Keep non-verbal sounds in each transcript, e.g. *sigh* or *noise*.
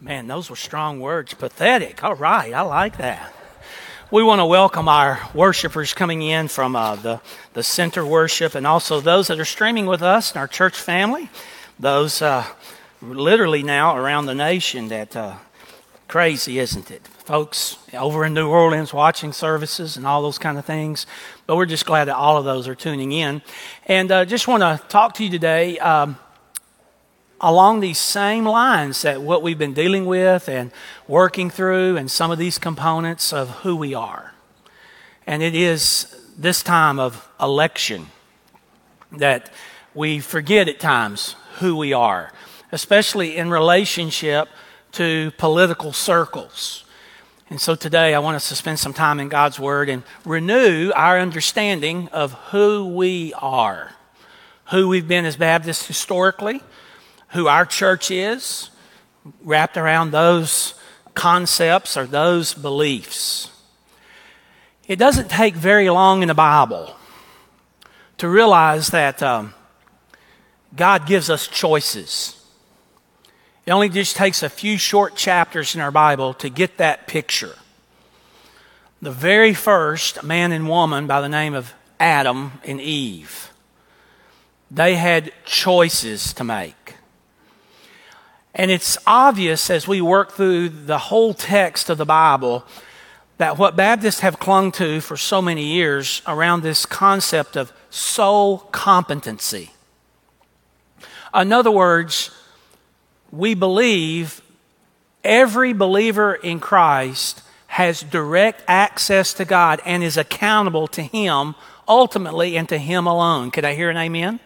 Man, those were strong words. Pathetic. All right, I like that. We want to welcome our worshipers coming in from uh, the, the center worship and also those that are streaming with us and our church family, those uh, literally now around the nation that uh, crazy, isn't it? Folks over in New Orleans watching services and all those kind of things. But we're just glad that all of those are tuning in. And uh, just want to talk to you today. Um, along these same lines that what we've been dealing with and working through and some of these components of who we are. And it is this time of election that we forget at times who we are, especially in relationship to political circles. And so today I want us to spend some time in God's Word and renew our understanding of who we are, who we've been as Baptists historically who our church is, wrapped around those concepts or those beliefs. It doesn't take very long in the Bible to realize that um, God gives us choices. It only just takes a few short chapters in our Bible to get that picture. The very first man and woman by the name of Adam and Eve, they had choices to make. And it's obvious as we work through the whole text of the Bible that what Baptists have clung to for so many years around this concept of soul competency. In other words, we believe every believer in Christ has direct access to God and is accountable to Him ultimately and to Him alone. Could I hear an amen?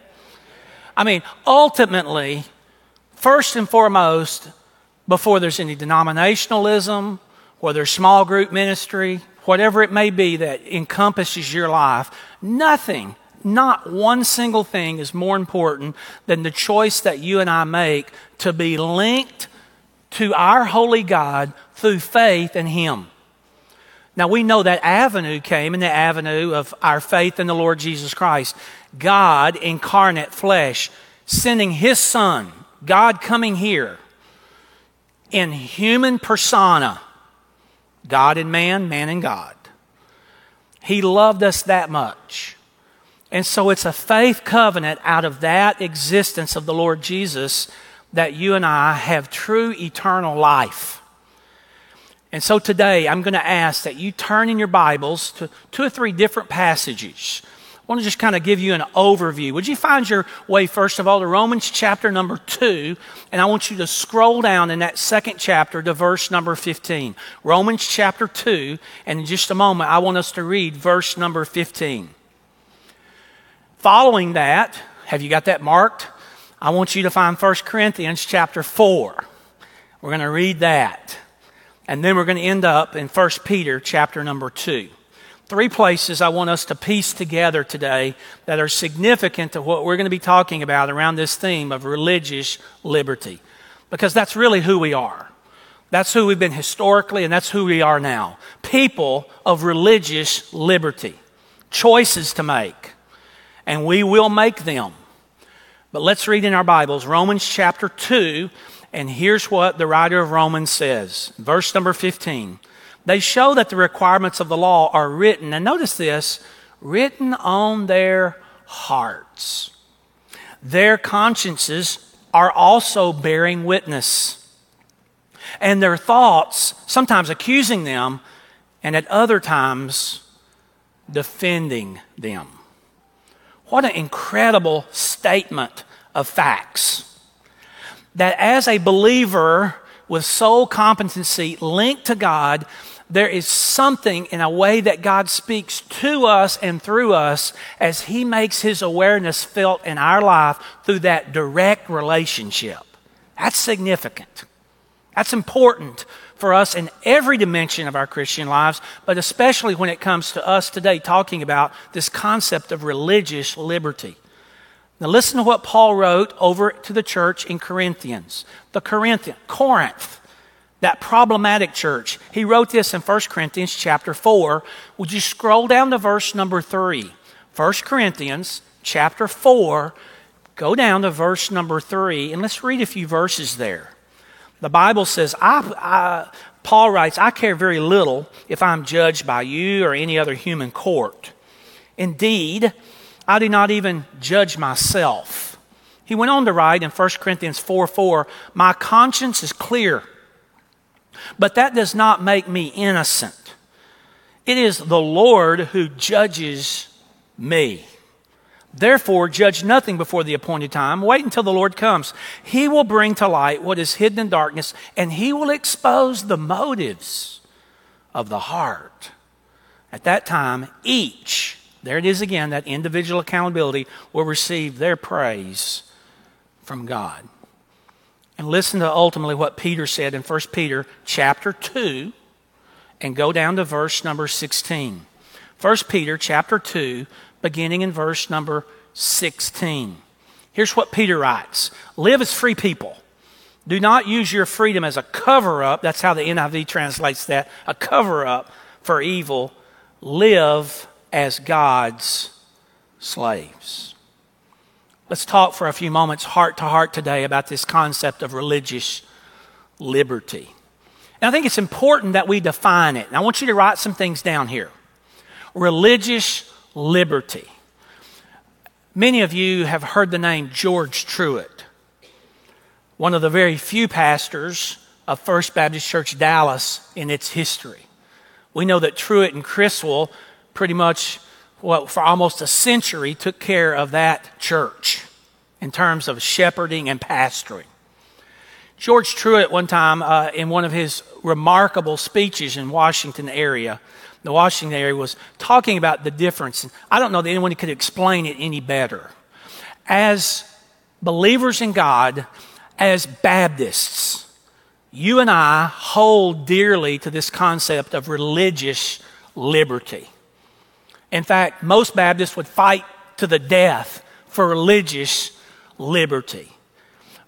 I mean, ultimately, first and foremost, before there's any denominationalism, whether small group ministry, whatever it may be that encompasses your life, nothing, not one single thing is more important than the choice that you and I make to be linked to our holy God through faith in Him. Now we know that avenue came in the avenue of our faith in the Lord Jesus Christ. God, incarnate flesh, sending His Son God coming here in human persona, God and man, man and God. He loved us that much. And so it's a faith covenant out of that existence of the Lord Jesus that you and I have true eternal life. And so today I'm going to ask that you turn in your Bibles to two or three different passages I want to just kind of give you an overview. Would you find your way, first of all, to Romans chapter number 2, and I want you to scroll down in that second chapter to verse number 15. Romans chapter 2, and in just a moment, I want us to read verse number 15. Following that, have you got that marked? I want you to find 1 Corinthians chapter 4. We're going to read that. And then we're going to end up in 1 Peter chapter number 2 three places I want us to piece together today that are significant to what we're going to be talking about around this theme of religious liberty. Because that's really who we are. That's who we've been historically, and that's who we are now. People of religious liberty. Choices to make. And we will make them. But let's read in our Bibles Romans chapter 2, and here's what the writer of Romans says. Verse number 15. They show that the requirements of the law are written, and notice this written on their hearts. Their consciences are also bearing witness. And their thoughts, sometimes accusing them, and at other times defending them. What an incredible statement of facts. That as a believer with soul competency linked to God, there is something in a way that God speaks to us and through us as He makes His awareness felt in our life through that direct relationship. That's significant. That's important for us in every dimension of our Christian lives, but especially when it comes to us today talking about this concept of religious liberty. Now, listen to what Paul wrote over to the church in Corinthians. The Corinthian, Corinth that problematic church. He wrote this in 1 Corinthians chapter 4. Would you scroll down to verse number 3? 1 Corinthians chapter 4, go down to verse number 3, and let's read a few verses there. The Bible says, I, I, Paul writes, I care very little if I'm judged by you or any other human court. Indeed, I do not even judge myself. He went on to write in 1 Corinthians 4 4, My conscience is clear, but that does not make me innocent. It is the Lord who judges me. Therefore, judge nothing before the appointed time. Wait until the Lord comes. He will bring to light what is hidden in darkness, and he will expose the motives of the heart. At that time, each, there it is again, that individual accountability, will receive their praise from God. And listen to ultimately what Peter said in 1 Peter chapter 2 and go down to verse number 16. 1 Peter chapter 2 beginning in verse number 16. Here's what Peter writes Live as free people. Do not use your freedom as a cover up. That's how the NIV translates that a cover up for evil. Live as God's slaves. Let's talk for a few moments, heart to heart, today about this concept of religious liberty. And I think it's important that we define it. And I want you to write some things down here. Religious liberty. Many of you have heard the name George Truett, one of the very few pastors of First Baptist Church Dallas in its history. We know that Truett and Criswell pretty much, well, for almost a century, took care of that church in terms of shepherding and pastoring. George Truett, one time, uh, in one of his remarkable speeches in Washington area, the Washington area, was talking about the difference. I don't know that anyone could explain it any better. As believers in God, as Baptists, you and I hold dearly to this concept of religious liberty. In fact, most Baptists would fight to the death for religious liberty.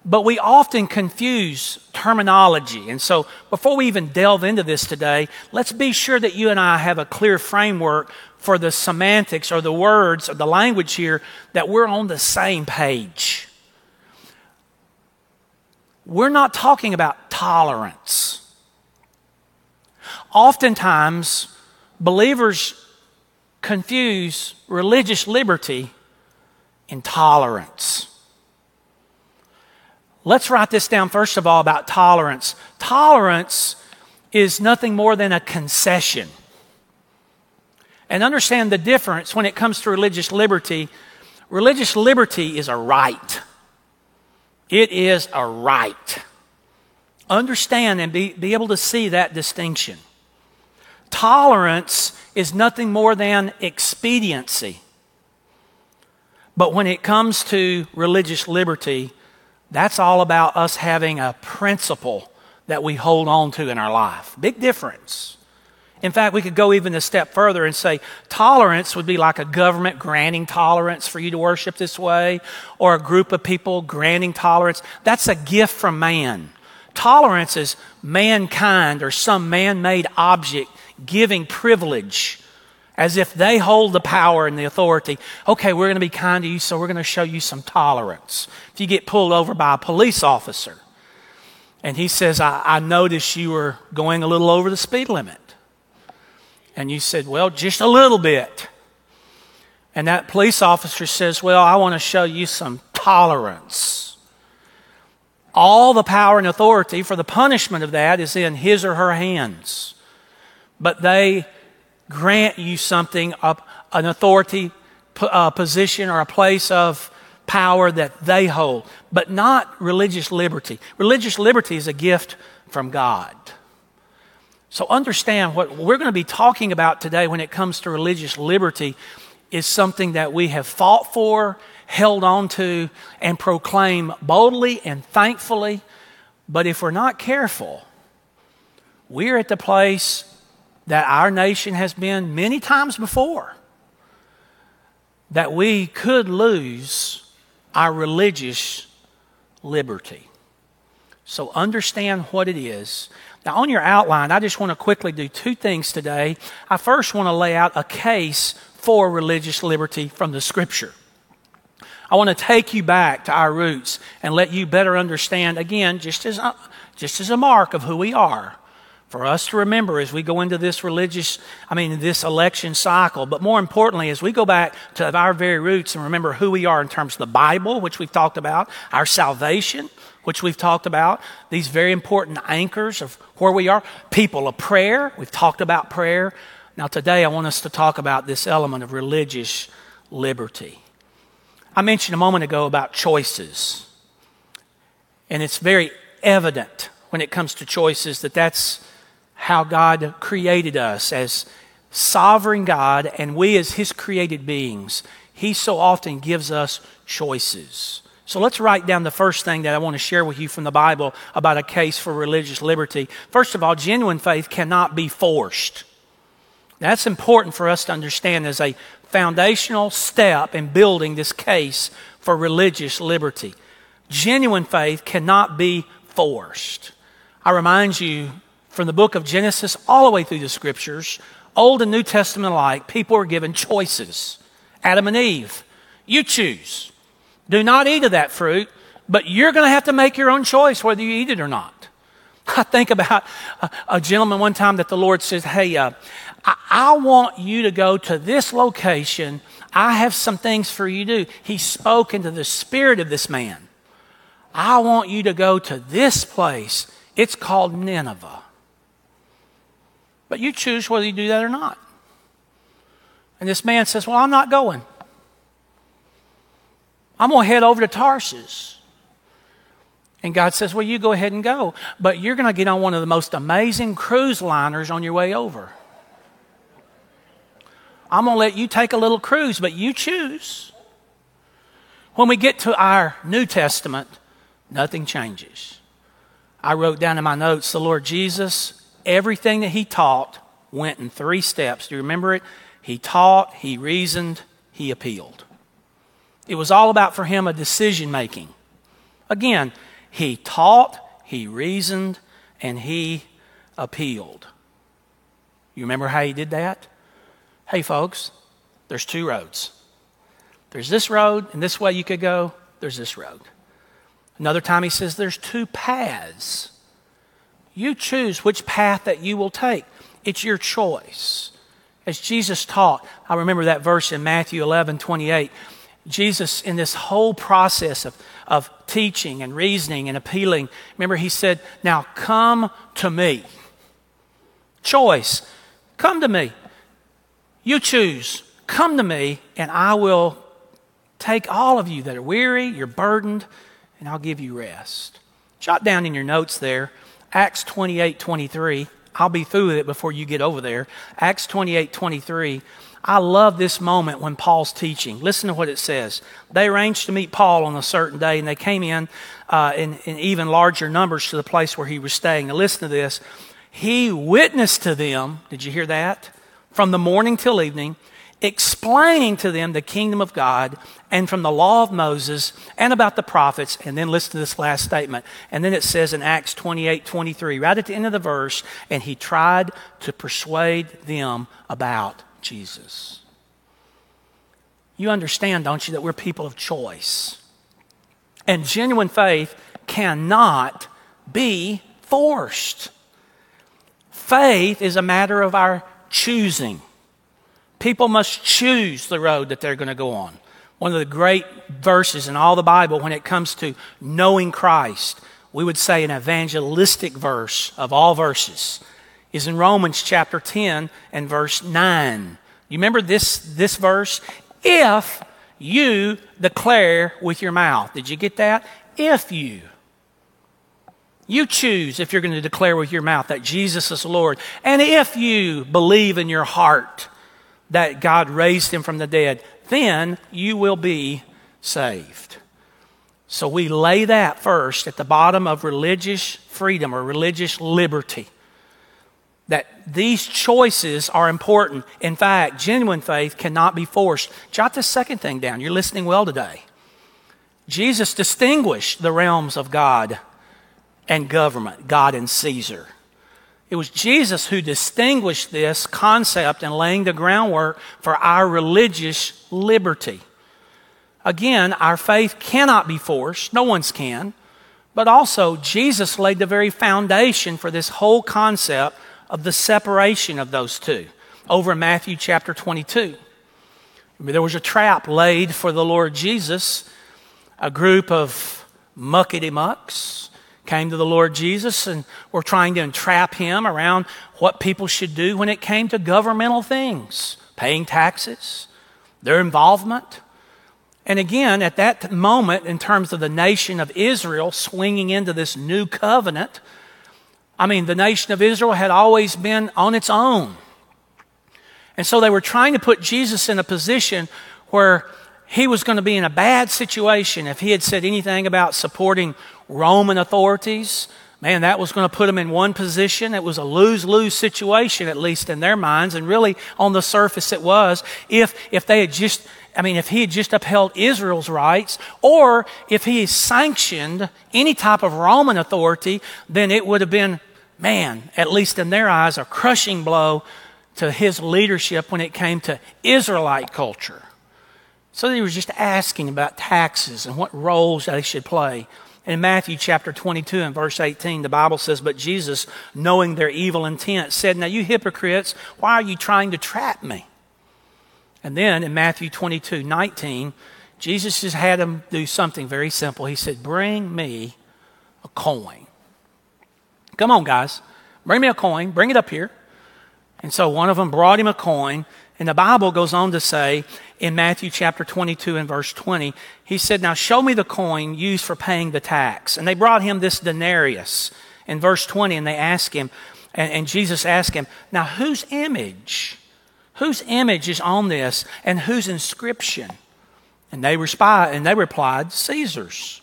But we often confuse terminology. And so, before we even delve into this today, let's be sure that you and I have a clear framework for the semantics or the words or the language here that we're on the same page. We're not talking about tolerance. Oftentimes, believers confuse religious liberty and tolerance. Let's write this down first of all about tolerance. Tolerance is nothing more than a concession. And understand the difference when it comes to religious liberty. Religious liberty is a right. It is a right. Understand and be, be able to see that distinction. Tolerance is nothing more than expediency. But when it comes to religious liberty, that's all about us having a principle that we hold on to in our life. Big difference. In fact, we could go even a step further and say tolerance would be like a government granting tolerance for you to worship this way, or a group of people granting tolerance. That's a gift from man. Tolerance is mankind or some man made object giving privilege as if they hold the power and the authority. Okay, we're going to be kind to you, so we're going to show you some tolerance. If you get pulled over by a police officer and he says, I, I noticed you were going a little over the speed limit. And you said, Well, just a little bit. And that police officer says, Well, I want to show you some tolerance. All the power and authority for the punishment of that is in his or her hands. But they grant you something, an authority uh, position or a place of power that they hold, but not religious liberty. Religious liberty is a gift from God. So understand what we're going to be talking about today when it comes to religious liberty is something that we have fought for, held on to, and proclaim boldly and thankfully. But if we're not careful, we're at the place that our nation has been many times before that we could lose our religious liberty. So understand what it is. Now, on your outline, I just want to quickly do two things today. I first want to lay out a case for religious liberty from the scripture. I want to take you back to our roots and let you better understand, again, just as just as a mark of who we are for us to remember as we go into this religious, I mean, this election cycle. But more importantly, as we go back to our very roots and remember who we are in terms of the Bible, which we've talked about, our salvation, which we've talked about, these very important anchors of where we are, people of prayer, we've talked about prayer. Now, today I want us to talk about this element of religious liberty. I mentioned a moment ago about choices, and it's very evident when it comes to choices that that's how God created us as sovereign God and we as His created beings. He so often gives us choices. So let's write down the first thing that I want to share with you from the Bible about a case for religious liberty. First of all, genuine faith cannot be forced. That's important for us to understand as a foundational step in building this case for religious liberty. Genuine faith cannot be forced. I remind you from the book of Genesis all the way through the scriptures, Old and New Testament alike, people are given choices. Adam and Eve, you choose. Do not eat of that fruit, but you're going to have to make your own choice whether you eat it or not. *laughs* I think about a, a gentleman one time that the Lord says, Hey, uh, I, I want you to go to this location. I have some things for you to do. He spoke into the spirit of this man. I want you to go to this place. It's called Nineveh. But you choose whether you do that or not. And this man says, Well, I'm not going. I'm going to head over to Tarsus. And God says, Well, you go ahead and go. But you're going to get on one of the most amazing cruise liners on your way over. I'm going to let you take a little cruise, but you choose. When we get to our New Testament, nothing changes. I wrote down in my notes the Lord Jesus everything that he taught went in three steps. Do you remember it? He taught, he reasoned, he appealed. It was all about for him a decision making. Again, he taught, he reasoned, and he appealed. You remember how he did that? Hey, folks, there's two roads. There's this road, and this way you could go. There's this road. Another time he says there's two paths. You choose which path that you will take. It's your choice. As Jesus taught, I remember that verse in Matthew 11 28. Jesus, in this whole process of, of teaching and reasoning and appealing, remember he said, Now come to me. Choice. Come to me. You choose. Come to me, and I will take all of you that are weary, you're burdened, and I'll give you rest. Jot down in your notes there Acts 28 23. I'll be through with it before you get over there. Acts 28 23. I love this moment when Paul's teaching. Listen to what it says. They arranged to meet Paul on a certain day, and they came in, uh, in, in even larger numbers to the place where he was staying. Now, listen to this. He witnessed to them, did you hear that? From the morning till evening, explaining to them the kingdom of God and from the law of Moses and about the prophets. And then listen to this last statement. And then it says in Acts 28 23, right at the end of the verse, and he tried to persuade them about Jesus. You understand, don't you, that we're people of choice. And genuine faith cannot be forced. Faith is a matter of our choosing. People must choose the road that they're going to go on. One of the great verses in all the Bible when it comes to knowing Christ, we would say an evangelistic verse of all verses, is in Romans chapter 10 and verse 9. You remember this, this verse? If you declare with your mouth. Did you get that? If you. You choose if you're going to declare with your mouth that Jesus is Lord. And if you believe in your heart that God raised him from the dead, then you will be saved. So we lay that first at the bottom of religious freedom or religious liberty. That these choices are important. In fact, genuine faith cannot be forced. Jot this second thing down. You're listening well today. Jesus distinguished the realms of God and government, God and Caesar. It was Jesus who distinguished this concept and laying the groundwork for our religious liberty. Again, our faith cannot be forced, no one's can, But also, Jesus laid the very foundation for this whole concept of the separation of those two over in Matthew chapter 22. There was a trap laid for the Lord Jesus. A group of muckety mucks came to the Lord Jesus and were trying to entrap him around what people should do when it came to governmental things, paying taxes, their involvement. And again, at that moment, in terms of the nation of Israel swinging into this new covenant, I mean, the nation of Israel had always been on its own. And so they were trying to put Jesus in a position where he was going to be in a bad situation if he had said anything about supporting Roman authorities. Man, that was going to put him in one position. It was a lose lose situation, at least in their minds. And really, on the surface, it was. If, if they had just I mean, if he had just upheld Israel's rights, or if he sanctioned any type of Roman authority, then it would have been, man, at least in their eyes, a crushing blow to his leadership when it came to Israelite culture. So he was just asking about taxes and what roles they should play. In Matthew chapter 22 and verse 18, the Bible says, But Jesus, knowing their evil intent, said, Now you hypocrites, why are you trying to trap me? And then in Matthew 22 19, Jesus just had them do something very simple. He said, Bring me a coin. Come on, guys. Bring me a coin. Bring it up here. And so one of them brought him a coin. And the Bible goes on to say in Matthew chapter 22 and verse 20, he said, Now show me the coin used for paying the tax. And they brought him this denarius in verse 20, and they asked him, and, and Jesus asked him, Now whose image Whose image is on this and whose inscription? And they, and they replied, Caesar's.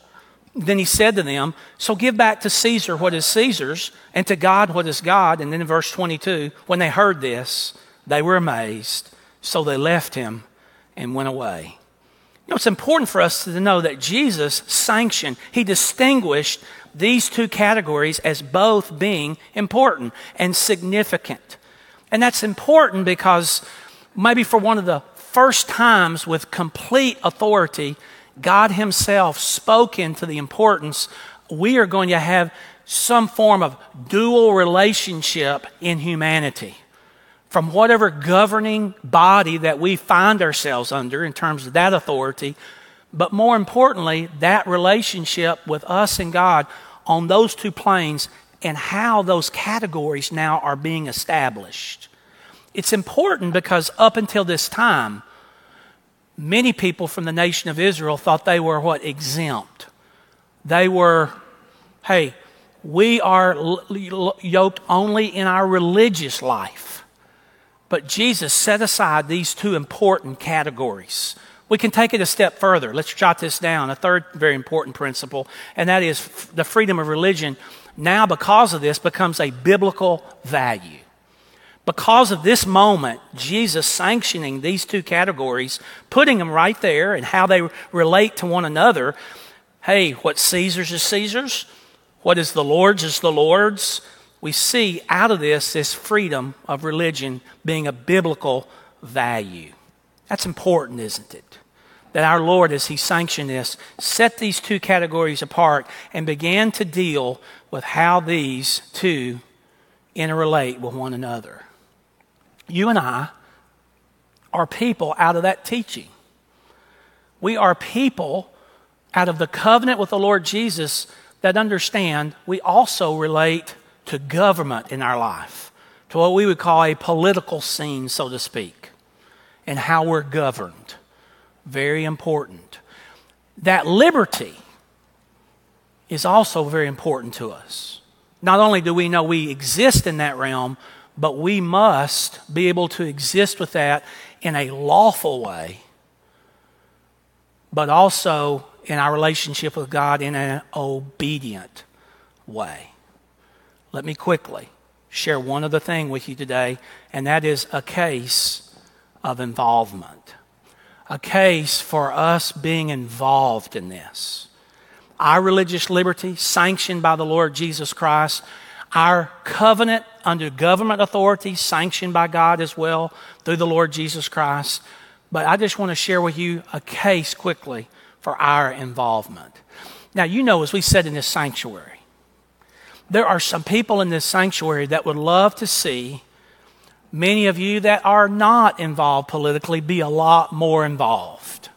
Then he said to them, So give back to Caesar what is Caesar's, and to God what is God. And then in verse 22, when they heard this, they were amazed. So they left him and went away. You know, it's important for us to know that Jesus sanctioned, he distinguished these two categories as both being important and significant. And that's important because maybe for one of the first times with complete authority, God Himself spoke into the importance we are going to have some form of dual relationship in humanity. From whatever governing body that we find ourselves under in terms of that authority, but more importantly, that relationship with us and God on those two planes and how those categories now are being established. It's important because up until this time, many people from the nation of Israel thought they were what? Exempt. They were, hey, we are yoked only in our religious life. But Jesus set aside these two important categories. We can take it a step further. Let's jot this down. A third very important principle, and that is the freedom of religion now, because of this, becomes a biblical value. Because of this moment, Jesus sanctioning these two categories, putting them right there and how they relate to one another. Hey, what Caesar's is Caesar's, what is the Lord's is the Lord's. We see out of this this freedom of religion being a biblical value. That's important, isn't it? that our Lord, as He sanctioned this, set these two categories apart and began to deal with how these two interrelate with one another. You and I are people out of that teaching. We are people out of the covenant with the Lord Jesus that understand we also relate to government in our life, to what we would call a political scene, so to speak, and how we're governed. Very important. That liberty is also very important to us. Not only do we know we exist in that realm, but we must be able to exist with that in a lawful way, but also in our relationship with God in an obedient way. Let me quickly share one other thing with you today, and that is a case of involvement. A case for us being involved in this. Our religious liberty, sanctioned by the Lord Jesus Christ, our covenant under government authority, sanctioned by God as well through the Lord Jesus Christ. But I just want to share with you a case quickly for our involvement. Now, you know, as we said in this sanctuary, there are some people in this sanctuary that would love to see many of you that are not involved politically be a lot more involved.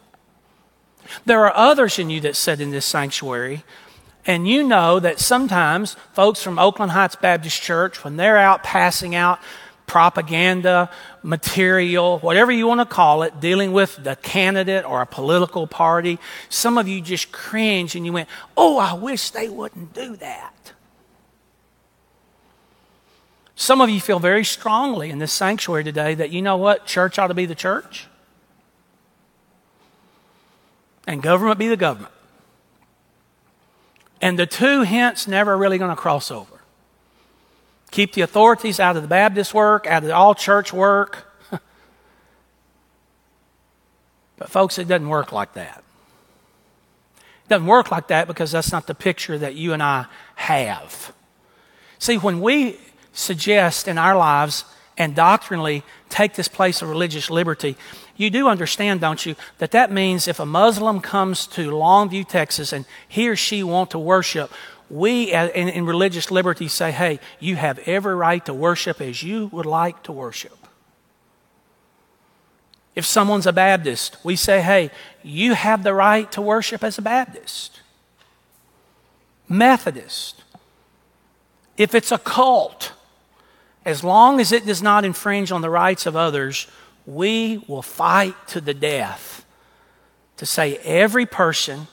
There are others in you that sit in this sanctuary, and you know that sometimes folks from Oakland Heights Baptist Church, when they're out passing out propaganda, material, whatever you want to call it, dealing with the candidate or a political party, some of you just cringe and you went, Oh, I wish they wouldn't do that. Some of you feel very strongly in this sanctuary today that you know what? Church ought to be the church, and government be the government. And the two hence never really going to cross over. Keep the authorities out of the Baptist work, out of all church work. *laughs* but, folks, it doesn't work like that. It doesn't work like that because that's not the picture that you and I have. See, when we suggest in our lives and doctrinally take this place of religious liberty, you do understand, don't you, that that means if a Muslim comes to Longview, Texas, and he or she want to worship, we uh, in, in religious liberty say, hey, you have every right to worship as you would like to worship. If someone's a Baptist, we say, hey, you have the right to worship as a Baptist. Methodist. If it's a cult, as long as it does not infringe on the rights of others, we will fight to the death to say every person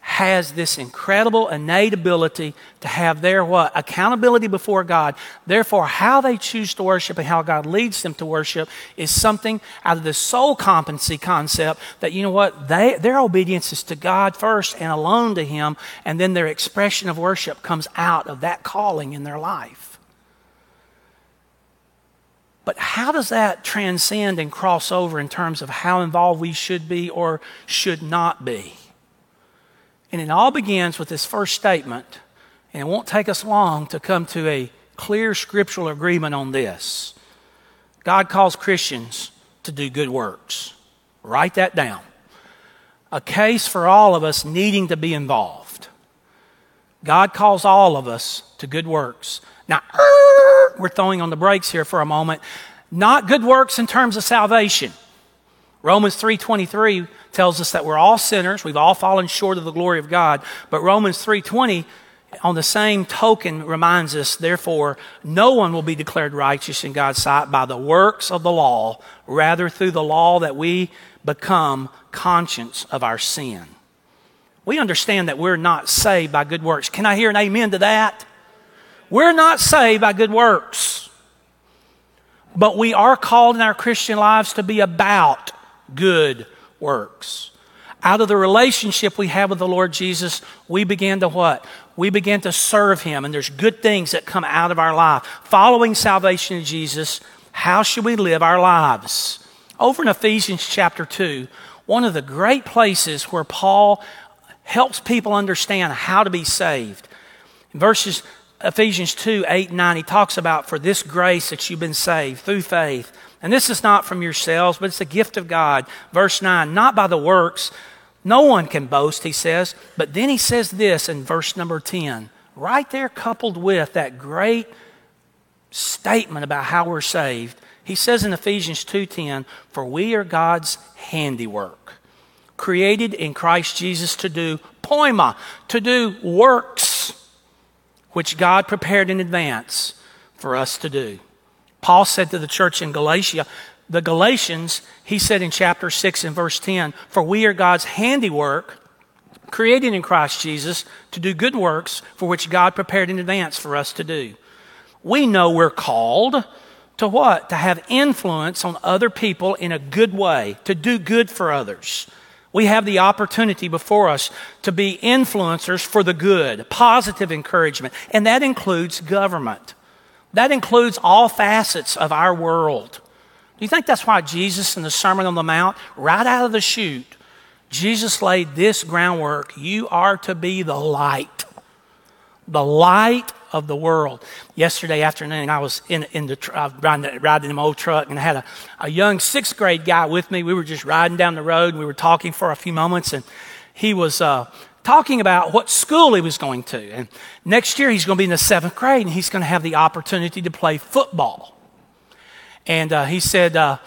has this incredible innate ability to have their what? Accountability before god. Therefore how they choose to worship and how god leads them to worship is something out of the soul competency concept that you know what? They, their obedience is to god first and alone to him and then their expression of worship comes out of that calling in their life but how does that transcend and cross over in terms of how involved we should be or should not be? And it all begins with this first statement, and it won't take us long to come to a clear scriptural agreement on this. God calls Christians to do good works. Write that down. A case for all of us needing to be involved. God calls all of us to good works. Now, we're throwing on the brakes here for a moment. Not good works in terms of salvation. Romans 3:23 tells us that we're all sinners, we've all fallen short of the glory of God, but Romans 3:20 on the same token reminds us therefore no one will be declared righteous in God's sight by the works of the law, rather through the law that we become conscious of our sin. We understand that we're not saved by good works. Can I hear an amen to that? We're not saved by good works, but we are called in our Christian lives to be about good works. Out of the relationship we have with the Lord Jesus, we begin to what? We begin to serve Him, and there's good things that come out of our life. Following salvation in Jesus, how should we live our lives? Over in Ephesians chapter 2, one of the great places where Paul helps people understand how to be saved. Verses Ephesians 2 8 and 9, he talks about for this grace that you've been saved through faith. And this is not from yourselves, but it's a gift of God. Verse 9, not by the works. No one can boast, he says. But then he says this in verse number 10, right there coupled with that great statement about how we're saved. He says in Ephesians 2:10, "For we are God's handiwork, created in Christ Jesus to do poiema, to do works which God prepared in advance for us to do. Paul said to the church in Galatia, the Galatians, he said in chapter 6 and verse 10, For we are God's handiwork, created in Christ Jesus to do good works for which God prepared in advance for us to do. We know we're called to what? To have influence on other people in a good way, to do good for others. We have the opportunity before us to be influencers for the good, positive encouragement, and that includes government. That includes all facets of our world. Do you think that's why Jesus in the Sermon on the Mount, right out of the chute, Jesus laid this groundwork? You are to be the light. The light of the world. Yesterday afternoon, I was in, in the uh, riding, riding in my old truck, and I had a, a young sixth grade guy with me. We were just riding down the road, and we were talking for a few moments, and he was uh, talking about what school he was going to. And next year he's going to be in the seventh grade and he's going to have the opportunity to play football. And uh, he said, uh,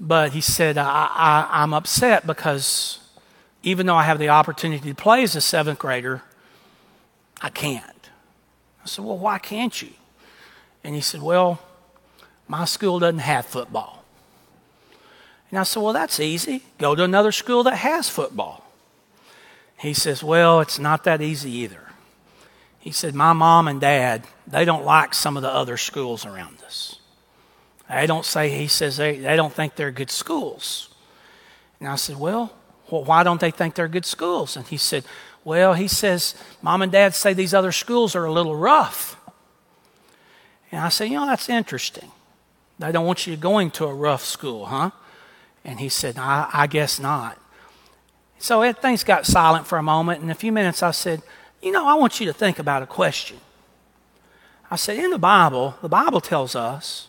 but he said, I, I, I'm upset because even though I have the opportunity to play as a seventh grader, I can't. I said, Well, why can't you? And he said, Well, my school doesn't have football. And I said, Well, that's easy. Go to another school that has football. He says, Well, it's not that easy either. He said, My mom and dad, they don't like some of the other schools around us. They don't say, he says, they, they don't think they're good schools. And I said, Well, well, why don't they think they're good schools? And he said, Well, he says, Mom and Dad say these other schools are a little rough. And I said, You know, that's interesting. They don't want you going to a rough school, huh? And he said, I, I guess not. So it, things got silent for a moment. In a few minutes, I said, You know, I want you to think about a question. I said, In the Bible, the Bible tells us.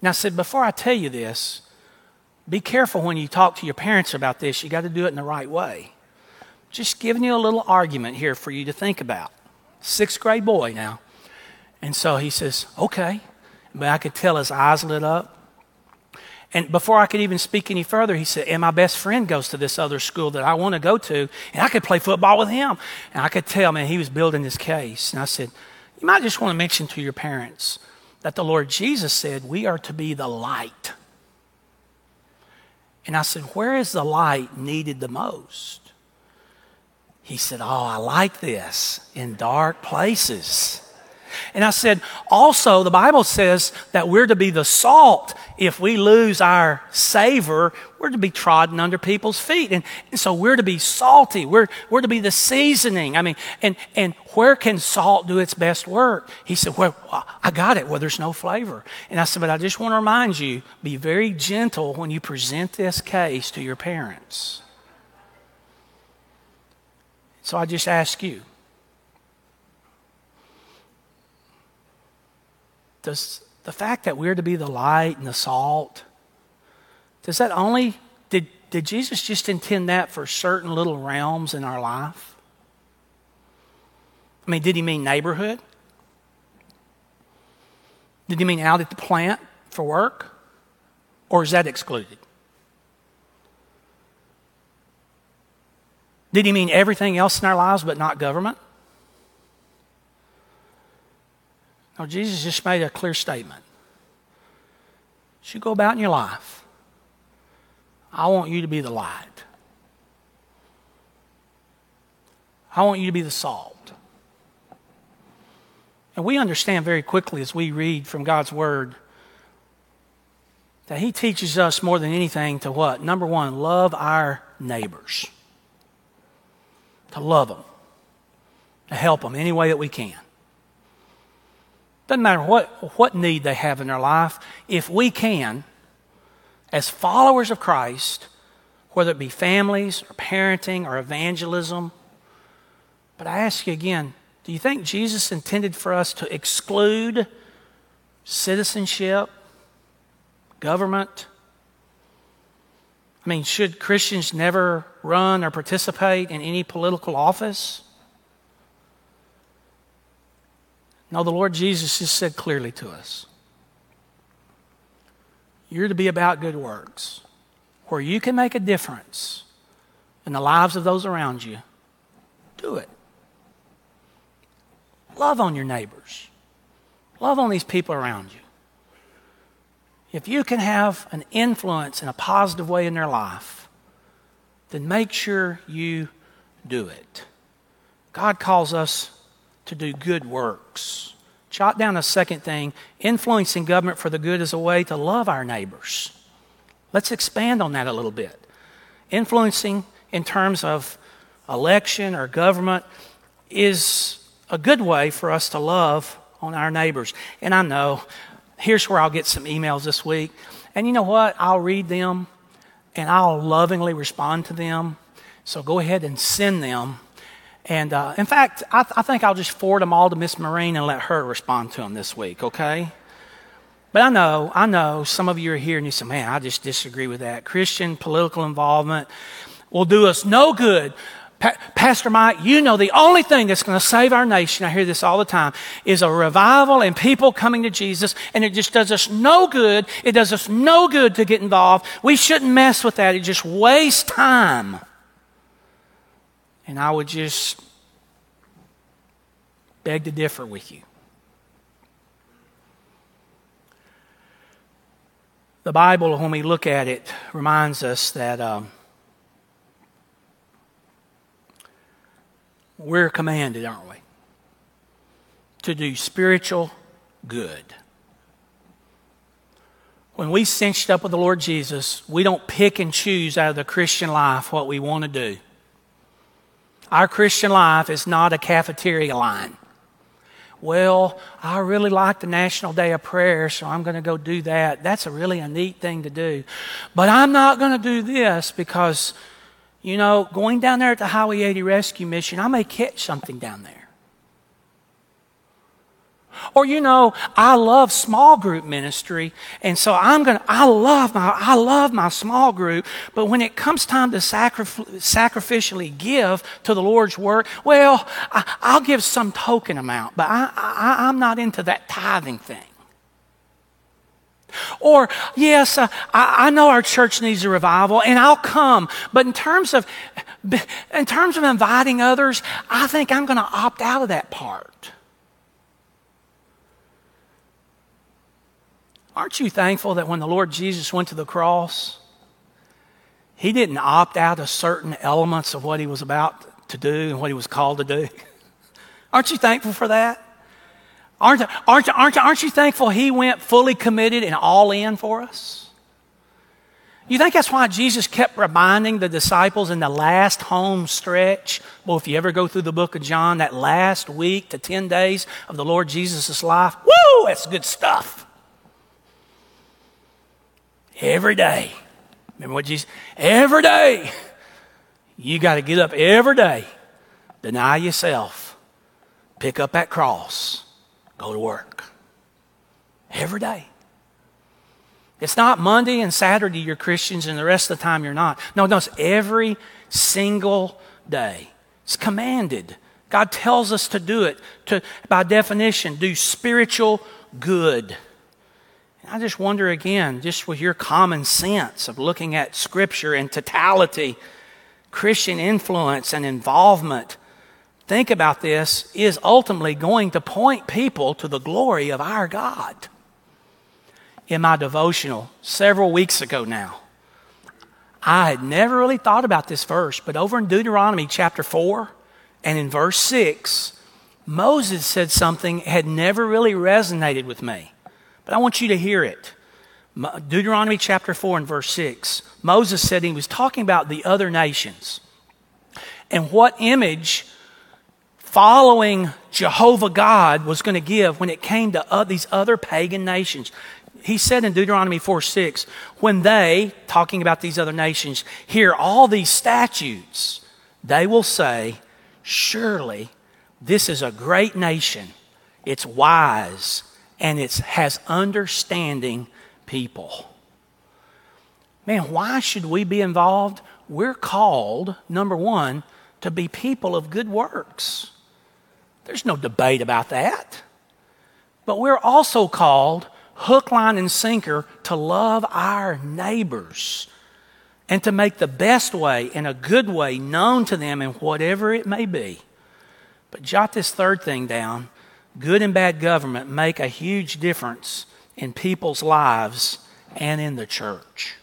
Now, I said, Before I tell you this, be careful when you talk to your parents about this. You got to do it in the right way. Just giving you a little argument here for you to think about. Sixth grade boy now. And so he says, Okay. But I could tell his eyes lit up. And before I could even speak any further, he said, And my best friend goes to this other school that I want to go to, and I could play football with him. And I could tell, man, he was building his case. And I said, You might just want to mention to your parents that the Lord Jesus said, We are to be the light. And I said, Where is the light needed the most? He said, Oh, I like this in dark places. And I said, also, the Bible says that we're to be the salt. If we lose our savor, we're to be trodden under people's feet. And, and, so we're to be salty. We're, we're to be the seasoning. I mean, and, and where can salt do its best work? He said, Well, I got it Well, there's no flavor. And I said, But I just want to remind you be very gentle when you present this case to your parents. So I just ask you, does the fact that we're to be the light and the salt, does that only, did, did Jesus just intend that for certain little realms in our life? I mean, did he mean neighborhood? Did he mean out at the plant for work? Or is that excluded? Did he mean everything else in our lives but not government? No, Jesus just made a clear statement. As you go about in your life, I want you to be the light. I want you to be the salt. And we understand very quickly as we read from God's Word that He teaches us more than anything to what? Number one, love our neighbors. To love them, to help them any way that we can. Doesn't matter what, what need they have in their life. If we can, as followers of Christ, whether it be families or parenting or evangelism, but I ask you again do you think Jesus intended for us to exclude citizenship, government? I mean, should Christians never run or participate in any political office? No, the Lord Jesus just said clearly to us you're to be about good works, where you can make a difference in the lives of those around you. Do it. Love on your neighbors, love on these people around you. If you can have an influence in a positive way in their life, then make sure you do it. God calls us to do good works. Jot down a second thing influencing government for the good is a way to love our neighbors. Let's expand on that a little bit. Influencing in terms of election or government is a good way for us to love on our neighbors. And I know, here's where I'll get some emails this week. And you know what? I'll read them and I'll lovingly respond to them. So go ahead and send them and uh, in fact, I, th- I, think I'll just forward them all to Miss Marine and let her respond to them this week, okay? But I know, I know some of you are here and you say, man, I just disagree with that. Christian political involvement will do us no good. Pa- Pastor Mike, you know the only thing that's going to save our nation, I hear this all the time, is a revival and people coming to Jesus, and it just does us no good. It does us no good to get involved. We shouldn't mess with that. It just wastes time. And I would just beg to differ with you. The Bible, when we look at it, reminds us that um, we're commanded, aren't we, to do spiritual good. When we cinched up with the Lord Jesus, we don't pick and choose out of the Christian life what we want to do. Our Christian life is not a cafeteria line. Well, I really like the National Day of Prayer, so I'm going to go do that. That's a really a neat thing to do. But I'm not going to do this because you know, going down there at the Highway 80 rescue mission, I may catch something down there. Or, you know, I love small group ministry, and so I'm going to, I love my, I love my small group, but when it comes time to sacrif- sacrificially give to the Lord's work, well, I, will give some token amount, but I, I, I'm not into that tithing thing. Or, yes, uh, I, I know our church needs a revival and I'll come. But in terms of, in terms of inviting others, I think I'm going to opt out of that part. Aren't you thankful that when the Lord Jesus went to the cross, he didn't opt out of certain elements of what he was about to do and what he was called to do? *laughs* Aren't you thankful for that? Aren't, aren't, aren't, aren't you thankful he went fully committed and all in for us? You think that's why Jesus kept reminding the disciples in the last home stretch? Well, if you ever go through the book of John, that last week to 10 days of the Lord Jesus' life, woo, that's good stuff. Every day. Remember what Jesus, every day. You got to get up every day, deny yourself, pick up that cross go to work every day. It's not Monday and Saturday you're Christians and the rest of the time you're not. No, no, it's every single day. It's commanded. God tells us to do it, to, by definition, do spiritual good. I just wonder again, just with your common sense of looking at Scripture in totality, Christian influence and involvement think about this, is ultimately going to point people to the glory of our God. In my devotional several weeks ago now, I had never really thought about this verse, but over in Deuteronomy chapter 4 and in verse 6, Moses said something had never really resonated with me. But I want you to hear it. Deuteronomy chapter 4 and verse 6. Moses said he was talking about the other nations and what image following Jehovah God was going to give when it came to these other pagan nations. He said in Deuteronomy 4 6, when they, talking about these other nations, hear all these statutes, they will say, Surely this is a great nation. It's wise and it has understanding people. Man, why should we be involved? We're called, number one, to be people of good works. There's no debate about that. But we're also called, hook, line, and sinker, to love our neighbors and to make the best way and a good way known to them in whatever it may be. But jot this third thing down good and bad government make a huge difference in people's lives and in the church.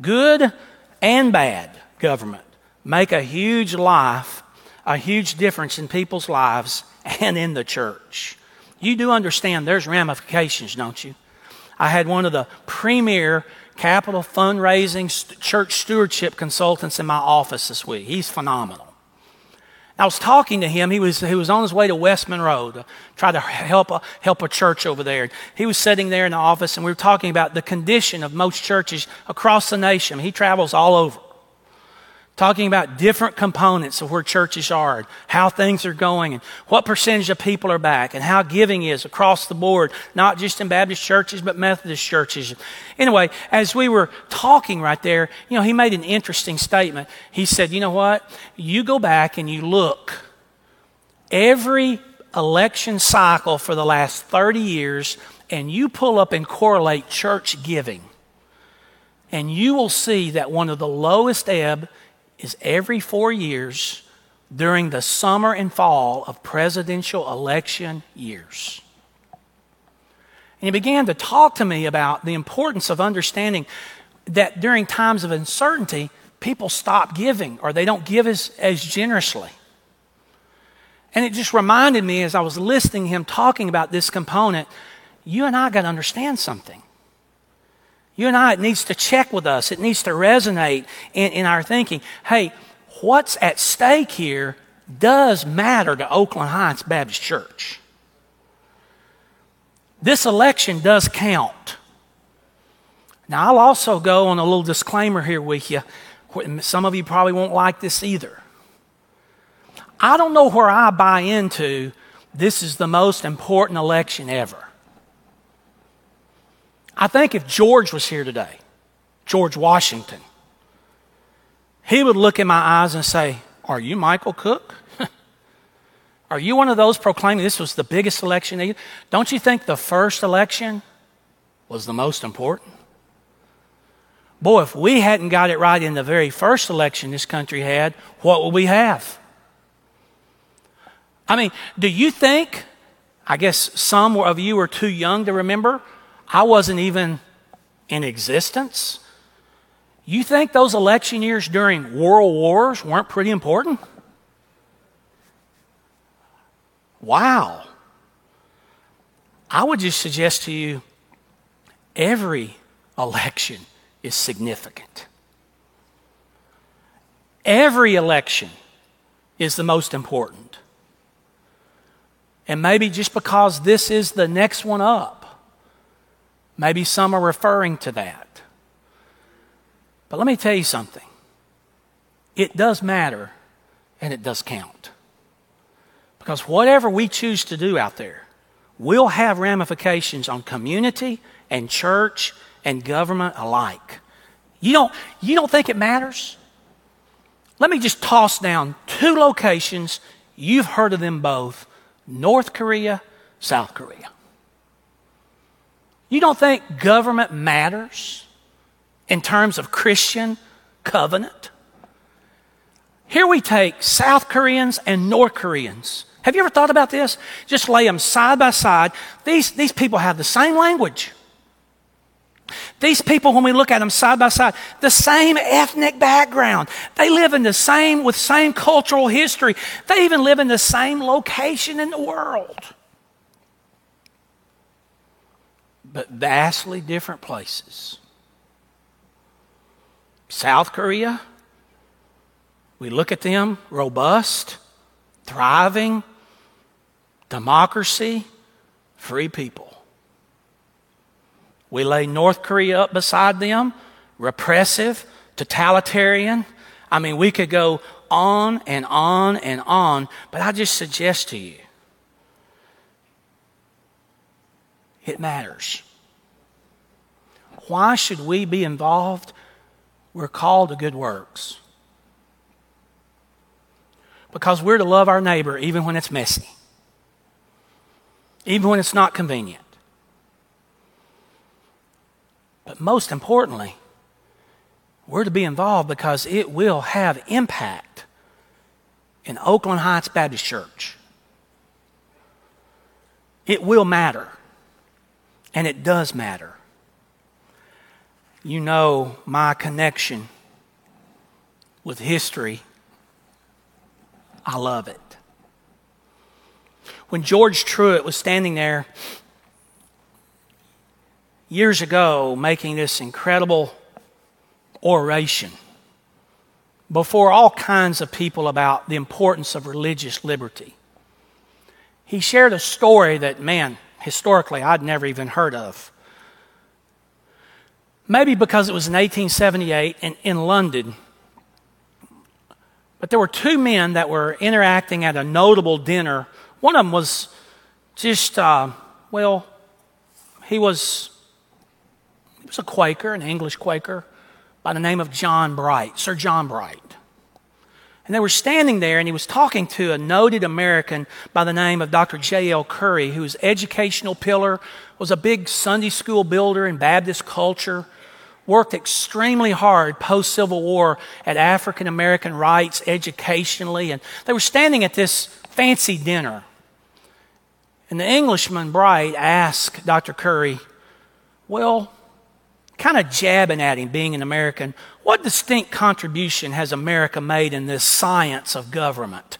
Good and bad government make a huge life a huge difference in people's lives and in the church. You do understand there's ramifications, don't you? I had one of the premier capital fundraising church stewardship consultants in my office this week. He's phenomenal. I was talking to him. He was, he was on his way to West Monroe to try to help a, help a church over there. He was sitting there in the office, and we were talking about the condition of most churches across the nation. He travels all over talking about different components of where churches are, and how things are going, and what percentage of people are back, and how giving is across the board, not just in Baptist churches, but Methodist churches. Anyway, as we were talking right there, you know, he made an interesting statement. He said, You know what? You go back and you look. Every election cycle for the last 30 years, and you pull up and correlate church giving. And you will see that one of the lowest ebb is every four years during the summer and fall of presidential election years. And he began to talk to me about the importance of understanding that during times of uncertainty, people stop giving or they don't give as, as generously. And it just reminded me as I was listening to him talking about this component, you and I got to understand something. You and I, it needs to check with us. It needs to resonate in, in our thinking. Hey, what's at stake here does matter to Oakland Heights Baptist Church. This election does count. Now, I'll also go on a little disclaimer here with you. Some of you probably won't like this either. I don't know where I buy into this is the most important election ever. I think if George was here today, George Washington, he would look in my eyes and say, Are you Michael Cook? *laughs* Are you one of those proclaiming this was the biggest election? Don't you think the first election was the most important? Boy, if we hadn't got it right in the very first election this country had, what would we have? I mean, do you think, I guess some of you are too young to remember, I wasn't even in existence. You think those election years during world wars weren't pretty important? Wow. I would just suggest to you every election is significant. Every election is the most important. And maybe just because this is the next one up, Maybe some are referring to that. But let me tell you something it does matter and it does count. Because whatever we choose to do out there will have ramifications on community and church and government alike. You don't, you don't think it matters? Let me just toss down two locations. You've heard of them both North Korea, South Korea. You don't think government matters in terms of Christian covenant? Here we take South Koreans and North Koreans. Have you ever thought about this? Just lay them side by side. These, these people have the same language. These people, when we look at them side by side, the same ethnic background. They live in the same, with same cultural history. They even live in the same location in the world. But vastly different places. South Korea, we look at them robust, thriving, democracy, free people. We lay North Korea up beside them, repressive, totalitarian. I mean, we could go on and on and on, but I just suggest to you it matters. Why should we be involved? We're called to good works. Because we're to love our neighbor even when it's messy, even when it's not convenient. But most importantly, we're to be involved because it will have impact in Oakland Heights Baptist Church. It will matter. And it does matter. You know my connection with history. I love it. When George Truett was standing there years ago making this incredible oration before all kinds of people about the importance of religious liberty, he shared a story that, man, historically I'd never even heard of. Maybe because it was in 1878 and in London, But there were two men that were interacting at a notable dinner. One of them was just, uh, well, he was, he was a Quaker, an English Quaker, by the name of John Bright, Sir John Bright. And they were standing there, and he was talking to a noted American by the name of Dr. J.L. Curry, whose educational pillar was a big Sunday school builder in Baptist culture worked extremely hard post Civil War at African American rights educationally, and they were standing at this fancy dinner. And the Englishman, Bright, asked Dr. Curry, Well, kind of jabbing at him, being an American, what distinct contribution has America made in this science of government?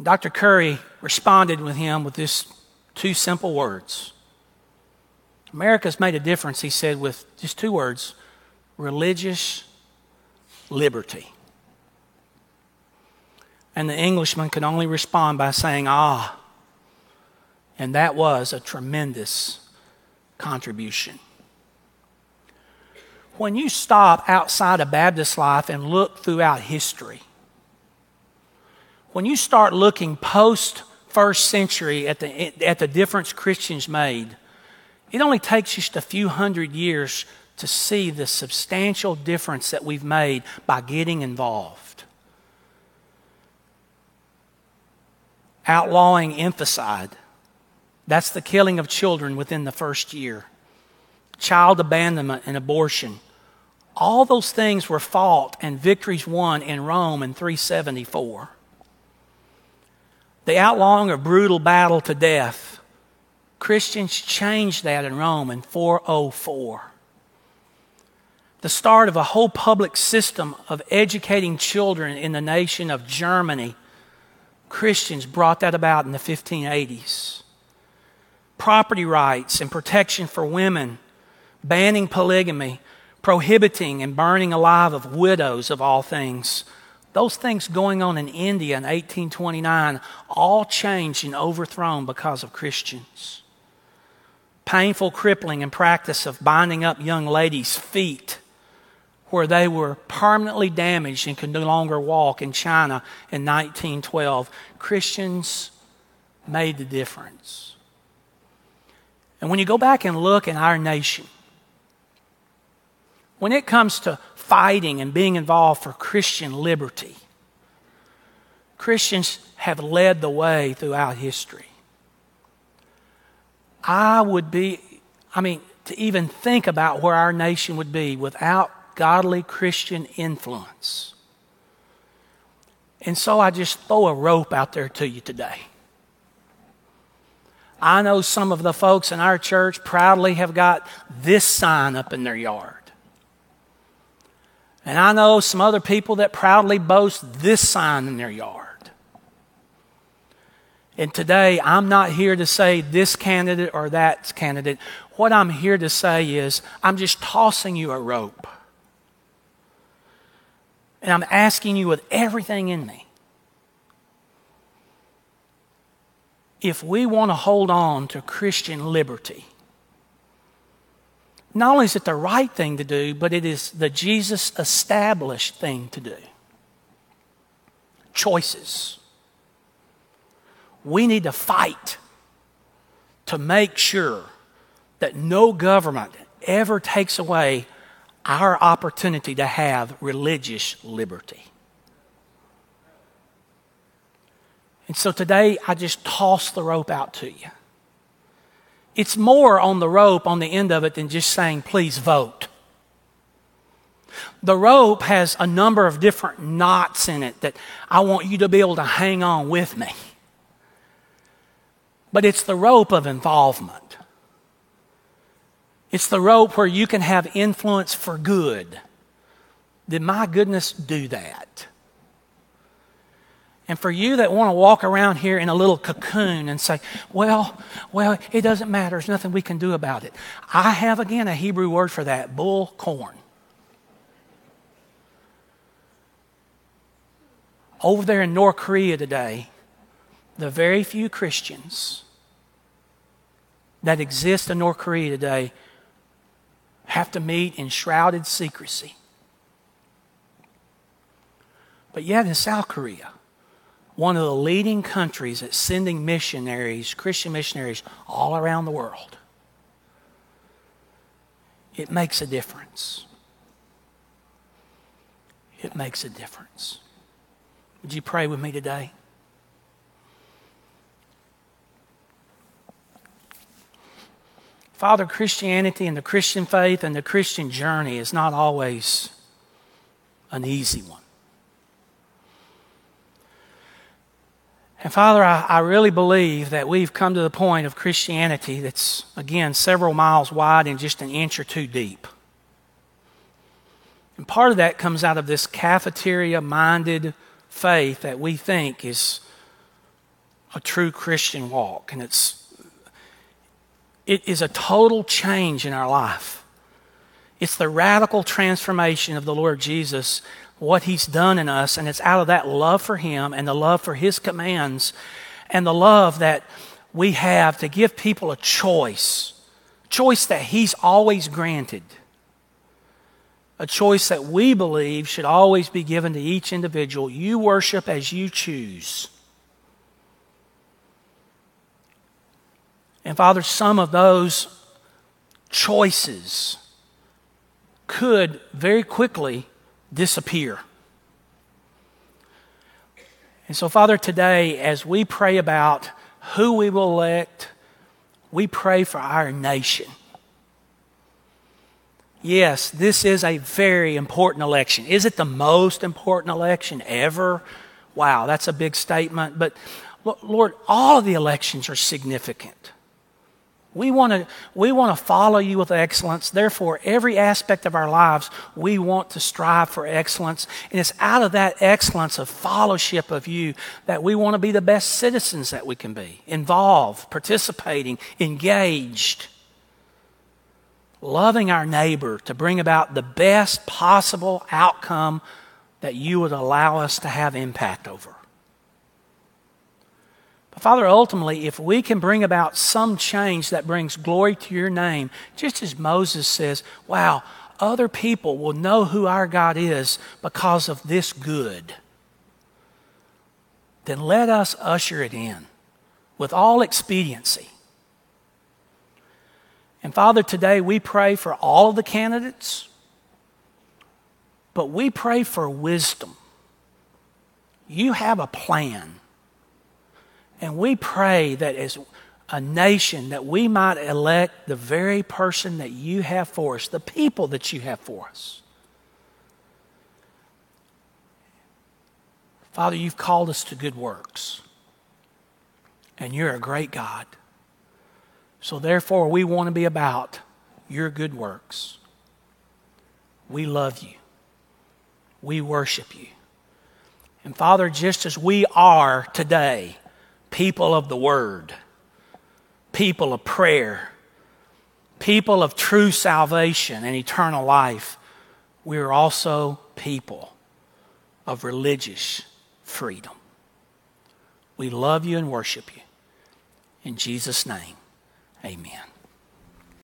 Dr. Curry responded with him with this two simple words America's made a difference, he said, with just two words religious liberty. And the Englishman could only respond by saying, Ah. And that was a tremendous contribution. When you stop outside of Baptist life and look throughout history, when you start looking post first century at the, at the difference Christians made, it only takes just a few hundred years to see the substantial difference that we've made by getting involved. Outlawing infanticide, that's the killing of children within the first year. Child abandonment and abortion. All those things were fought and victories won in Rome in 374. The outlawing of brutal battle to death Christians changed that in Rome in 404. The start of a whole public system of educating children in the nation of Germany. Christians brought that about in the 1580s. Property rights and protection for women, banning polygamy, prohibiting and burning alive of widows of all things. Those things going on in India in 1829 all changed and overthrown because of Christians painful, crippling, and practice of binding up young ladies' feet where they were permanently damaged and could no longer walk in China in 1912. Christians made the difference. And when you go back and look in our nation, when it comes to fighting and being involved for Christian liberty, Christians have led the way throughout history. I would be, I mean, to even think about where our nation would be without godly Christian influence. And so I just throw a rope out there to you today. I know some of the folks in our church proudly have got this sign up in their yard. And I know some other people that proudly boast this sign in their yard. And today, I'm not here to say this candidate or that candidate. What I'm here to say is, I'm just tossing you a rope. And I'm asking you with everything in me. If we want to hold on to Christian liberty, not only is it the right thing to do, but it is the Jesus established thing to do. Choices we need to fight to make sure that no government ever takes away our opportunity to have religious liberty. And so today, I just toss the rope out to you. It's more on the rope on the end of it than just saying, please vote. The rope has a number of different knots in it that I want you to be able to hang on with me but it's the rope of involvement. It's the rope where you can have influence for good. Did my goodness do that? And for you that want to walk around here in a little cocoon and say, well, well, it doesn't matter. There's nothing we can do about it. I have again a Hebrew word for that bull corn. Over there in North Korea today, the very few Christians that exist in North Korea today have to meet in shrouded secrecy. But yet in South Korea, one of the leading countries at sending missionaries, Christian missionaries, all around the world, it makes a difference. It makes a difference. Would you pray with me today? Father, Christianity and the Christian faith and the Christian journey is not always an easy one. And Father, I, I, really believe that we've come to the point of Christianity that's, again, several miles wide and just an inch or two deep. And part of that comes out of this cafeteria minded faith that we think is a true Christian walk. And it's, it is a total change in our life. It's the radical transformation of the Lord Jesus, what He's done in us, and it's out of that love for Him and the love for His commands and the love that we have to give people a choice, choice that He's always granted, a choice that we believe should always be given to each individual. You worship as you choose. And Father, some of those choices could very quickly disappear. And so, Father, today, as we pray about who we will elect, we pray for our nation. Yes, this is a very important election. Is it the most important election ever? Wow, that's a big statement. But Lord, all of the elections are significant. We want to we want to follow you with excellence. Therefore, every aspect of our lives, we want to strive for excellence. And it's out of that excellence of fellowship of you that we want to be the best citizens that we can be. Involved, participating, engaged, loving our neighbor to bring about the best possible outcome that you would allow us to have impact over. Father, ultimately, if we can bring about some change that brings glory to your name, just as Moses says, wow, other people will know who our God is because of this good, then let us usher it in with all expediency. And Father, today we pray for all of the candidates, but we pray for wisdom. You have a plan. And we pray that as a nation that we might elect the very person that you have for us, the people that you have for us. Father, you've called us to good works. And you're a great God. So therefore, we want to be about your good works. We love you. We worship you. And Father, just as we are today, people of the Word, people of prayer, people of true salvation and eternal life, we are also people of religious freedom. We love you and worship you. In Jesus' name, amen.